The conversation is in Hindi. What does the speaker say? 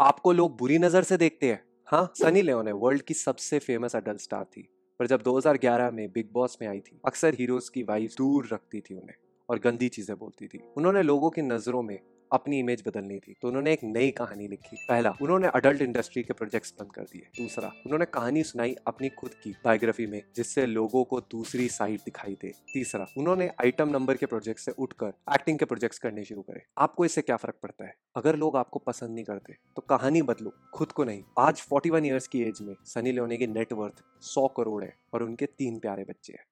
आपको लोग बुरी नज़र से देखते हैं। हाँ सनी लियोन है, वर्ल्ड की सबसे फ़ेमस अडल्ट स्टार थी। पर जब 2011 में बिग बॉस में आई थी, अक्सर हीरोज की वाइफ दूर रखती थी उन्हें और गंदी चीज़ें बोलती थी। उन्होंने लोगों की नज़रों में अपनी इमेज बदलनी थी। तो उन्होंने एक नई कहानी लिखी। पहला, उन्होंने अडल्ट इंडस्ट्री के प्रोजेक्ट्स बंद कर दिए। दूसरा, उन्होंने कहानी सुनाई अपनी खुद की बायोग्राफी में, जिससे लोगों को दूसरी साइड दिखाई दे। तीसरा, उन्होंने आइटम नंबर के प्रोजेक्ट से उठकर एक्टिंग के प्रोजेक्ट्स करने शुरू करे। आपको इससे क्या फ़र्क पड़ता है? अगर लोग आपको पसंद नहीं करते तो कहानी बदलो, खुद को नहीं। आज 41 इयर्स की एज में सनी लियोनी की नेटवर्थ 100 करोड़ है और उनके तीन प्यारे बच्चे हैं।